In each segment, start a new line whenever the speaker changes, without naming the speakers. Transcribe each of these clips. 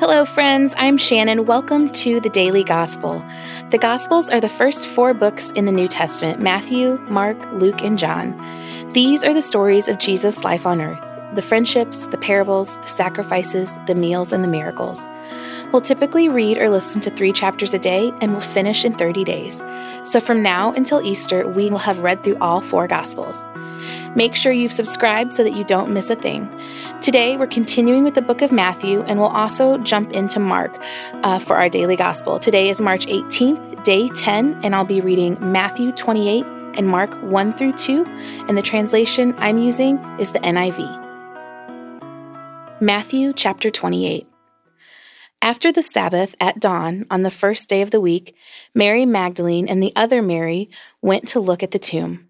Hello, friends. I'm Shannon. Welcome to the Daily Gospel. The Gospels are the first four books in the New Testament Matthew, Mark, Luke, and John. These are the stories of Jesus' life on earth the friendships, the parables, the sacrifices, the meals, and the miracles. We'll typically read or listen to three chapters a day, and we'll finish in 30 days. So from now until Easter, we will have read through all four Gospels. Make sure you've subscribed so that you don't miss a thing. Today, we're continuing with the book of Matthew, and we'll also jump into Mark uh, for our daily gospel. Today is March 18th, day 10, and I'll be reading Matthew 28 and Mark 1 through 2, and the translation I'm using is the NIV. Matthew chapter 28. After the Sabbath at dawn on the first day of the week, Mary Magdalene and the other Mary went to look at the tomb.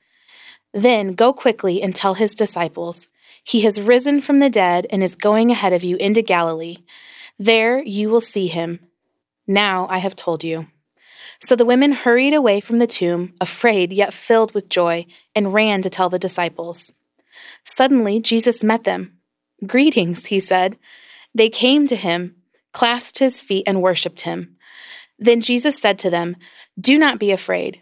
Then go quickly and tell his disciples, He has risen from the dead and is going ahead of you into Galilee. There you will see him. Now I have told you. So the women hurried away from the tomb, afraid yet filled with joy, and ran to tell the disciples. Suddenly Jesus met them. Greetings, he said. They came to him, clasped his feet, and worshipped him. Then Jesus said to them, Do not be afraid.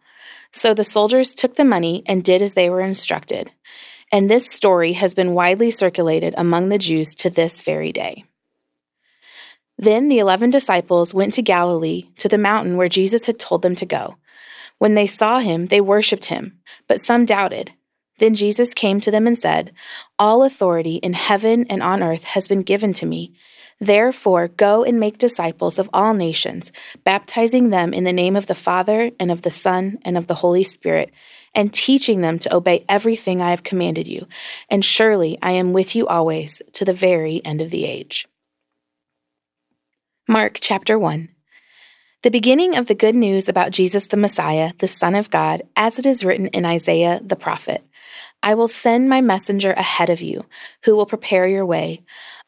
So the soldiers took the money and did as they were instructed. And this story has been widely circulated among the Jews to this very day. Then the eleven disciples went to Galilee, to the mountain where Jesus had told them to go. When they saw him, they worshipped him, but some doubted. Then Jesus came to them and said, All authority in heaven and on earth has been given to me. Therefore, go and make disciples of all nations, baptizing them in the name of the Father, and of the Son, and of the Holy Spirit, and teaching them to obey everything I have commanded you. And surely I am with you always to the very end of the age. Mark chapter 1. The beginning of the good news about Jesus the Messiah, the Son of God, as it is written in Isaiah the prophet. I will send my messenger ahead of you, who will prepare your way.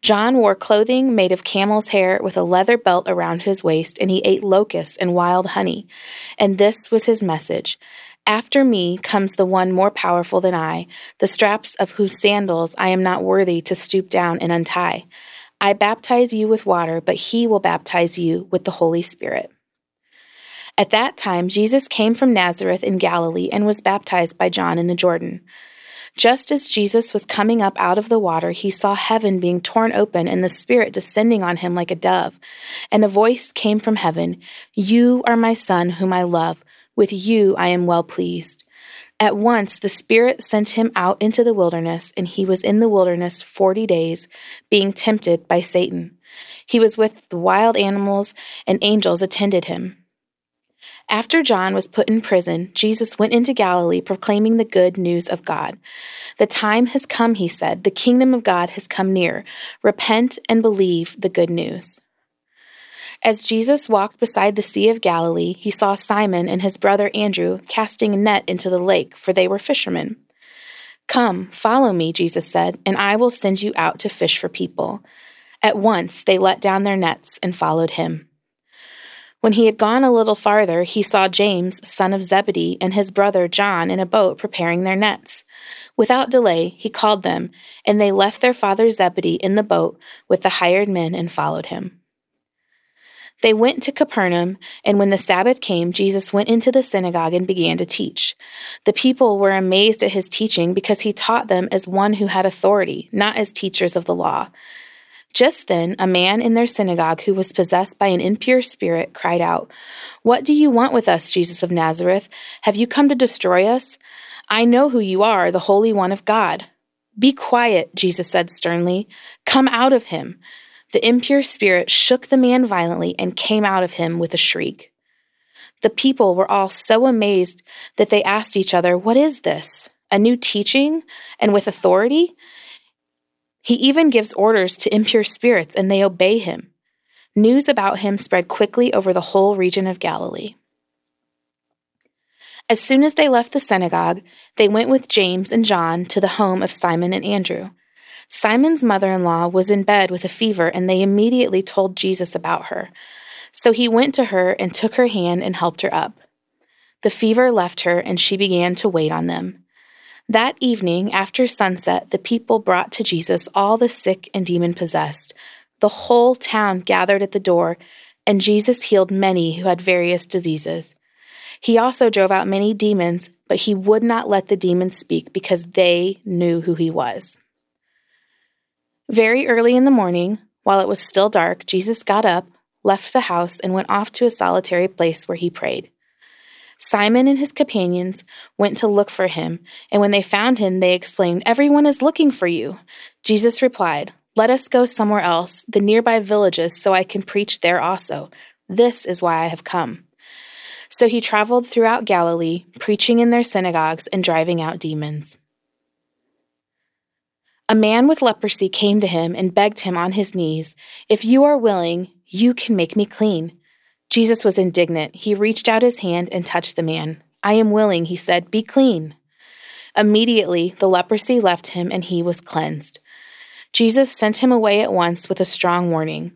John wore clothing made of camel's hair with a leather belt around his waist, and he ate locusts and wild honey. And this was his message After me comes the one more powerful than I, the straps of whose sandals I am not worthy to stoop down and untie. I baptize you with water, but he will baptize you with the Holy Spirit. At that time, Jesus came from Nazareth in Galilee and was baptized by John in the Jordan. Just as Jesus was coming up out of the water, he saw heaven being torn open and the Spirit descending on him like a dove. And a voice came from heaven You are my Son, whom I love. With you I am well pleased. At once the Spirit sent him out into the wilderness, and he was in the wilderness forty days, being tempted by Satan. He was with the wild animals, and angels attended him. After John was put in prison, Jesus went into Galilee proclaiming the good news of God. The time has come, he said. The kingdom of God has come near. Repent and believe the good news. As Jesus walked beside the Sea of Galilee, he saw Simon and his brother Andrew casting a net into the lake, for they were fishermen. Come, follow me, Jesus said, and I will send you out to fish for people. At once they let down their nets and followed him. When he had gone a little farther, he saw James, son of Zebedee, and his brother John in a boat preparing their nets. Without delay, he called them, and they left their father Zebedee in the boat with the hired men and followed him. They went to Capernaum, and when the Sabbath came, Jesus went into the synagogue and began to teach. The people were amazed at his teaching because he taught them as one who had authority, not as teachers of the law. Just then, a man in their synagogue who was possessed by an impure spirit cried out, What do you want with us, Jesus of Nazareth? Have you come to destroy us? I know who you are, the Holy One of God. Be quiet, Jesus said sternly. Come out of him. The impure spirit shook the man violently and came out of him with a shriek. The people were all so amazed that they asked each other, What is this? A new teaching and with authority? He even gives orders to impure spirits, and they obey him. News about him spread quickly over the whole region of Galilee. As soon as they left the synagogue, they went with James and John to the home of Simon and Andrew. Simon's mother in law was in bed with a fever, and they immediately told Jesus about her. So he went to her and took her hand and helped her up. The fever left her, and she began to wait on them. That evening, after sunset, the people brought to Jesus all the sick and demon possessed. The whole town gathered at the door, and Jesus healed many who had various diseases. He also drove out many demons, but he would not let the demons speak because they knew who he was. Very early in the morning, while it was still dark, Jesus got up, left the house, and went off to a solitary place where he prayed. Simon and his companions went to look for him, and when they found him, they exclaimed, Everyone is looking for you. Jesus replied, Let us go somewhere else, the nearby villages, so I can preach there also. This is why I have come. So he traveled throughout Galilee, preaching in their synagogues and driving out demons. A man with leprosy came to him and begged him on his knees, If you are willing, you can make me clean. Jesus was indignant. He reached out his hand and touched the man. I am willing, he said, be clean. Immediately, the leprosy left him and he was cleansed. Jesus sent him away at once with a strong warning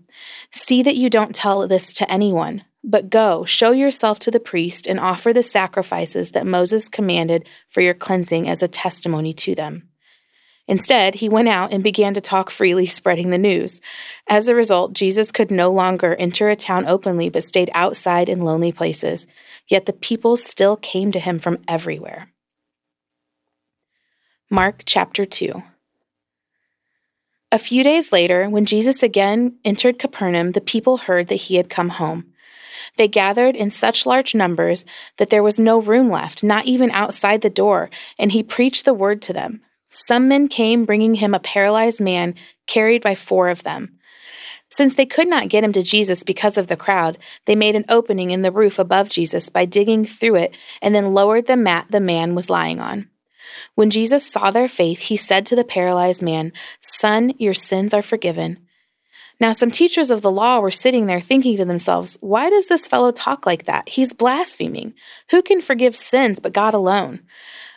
See that you don't tell this to anyone, but go, show yourself to the priest, and offer the sacrifices that Moses commanded for your cleansing as a testimony to them. Instead, he went out and began to talk freely, spreading the news. As a result, Jesus could no longer enter a town openly, but stayed outside in lonely places. Yet the people still came to him from everywhere. Mark chapter 2. A few days later, when Jesus again entered Capernaum, the people heard that he had come home. They gathered in such large numbers that there was no room left, not even outside the door, and he preached the word to them. Some men came bringing him a paralyzed man carried by four of them. Since they could not get him to Jesus because of the crowd, they made an opening in the roof above Jesus by digging through it and then lowered the mat the man was lying on. When Jesus saw their faith, he said to the paralyzed man, Son, your sins are forgiven. Now, some teachers of the law were sitting there thinking to themselves, Why does this fellow talk like that? He's blaspheming. Who can forgive sins but God alone?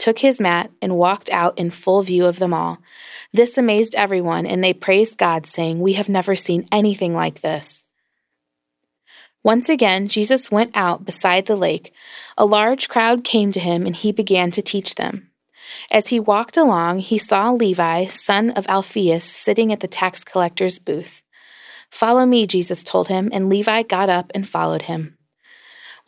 took his mat, and walked out in full view of them all. This amazed everyone, and they praised God, saying, We have never seen anything like this. Once again, Jesus went out beside the lake. A large crowd came to him, and he began to teach them. As he walked along, he saw Levi, son of Alphaeus, sitting at the tax collector's booth. Follow me, Jesus told him, and Levi got up and followed him.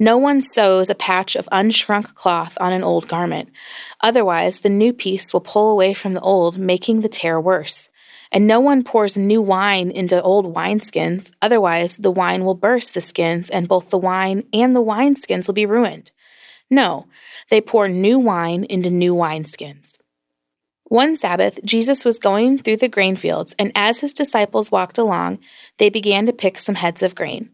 No one sews a patch of unshrunk cloth on an old garment. Otherwise, the new piece will pull away from the old, making the tear worse. And no one pours new wine into old wineskins, otherwise, the wine will burst the skins, and both the wine and the wineskins will be ruined. No, they pour new wine into new wineskins. One Sabbath, Jesus was going through the grain fields, and as his disciples walked along, they began to pick some heads of grain.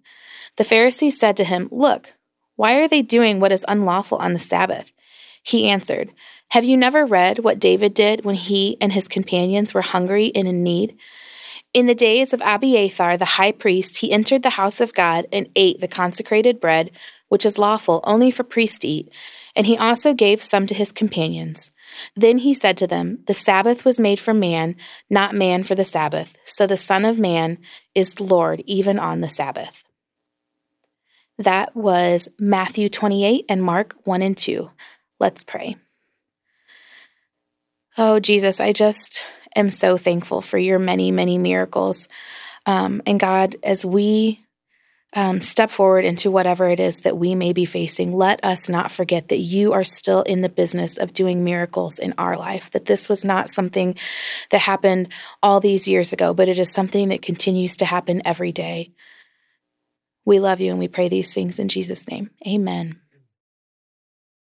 The Pharisees said to him, Look, why are they doing what is unlawful on the Sabbath? He answered, have you never read what David did when he and his companions were hungry and in need? In the days of Abiathar the high priest, he entered the house of God and ate the consecrated bread, which is lawful only for priests to eat, and he also gave some to his companions. Then he said to them, The Sabbath was made for man, not man for the Sabbath. So the Son of Man is Lord even on the Sabbath. That was Matthew 28 and Mark 1 and 2. Let's pray. Oh, Jesus, I just am so thankful for your many, many miracles. Um, and God, as we um, step forward into whatever it is that we may be facing, let us not forget that you are still in the business of doing miracles in our life, that this was not something that happened all these years ago, but it is something that continues to happen every day. We love you and we pray these things in Jesus' name. Amen.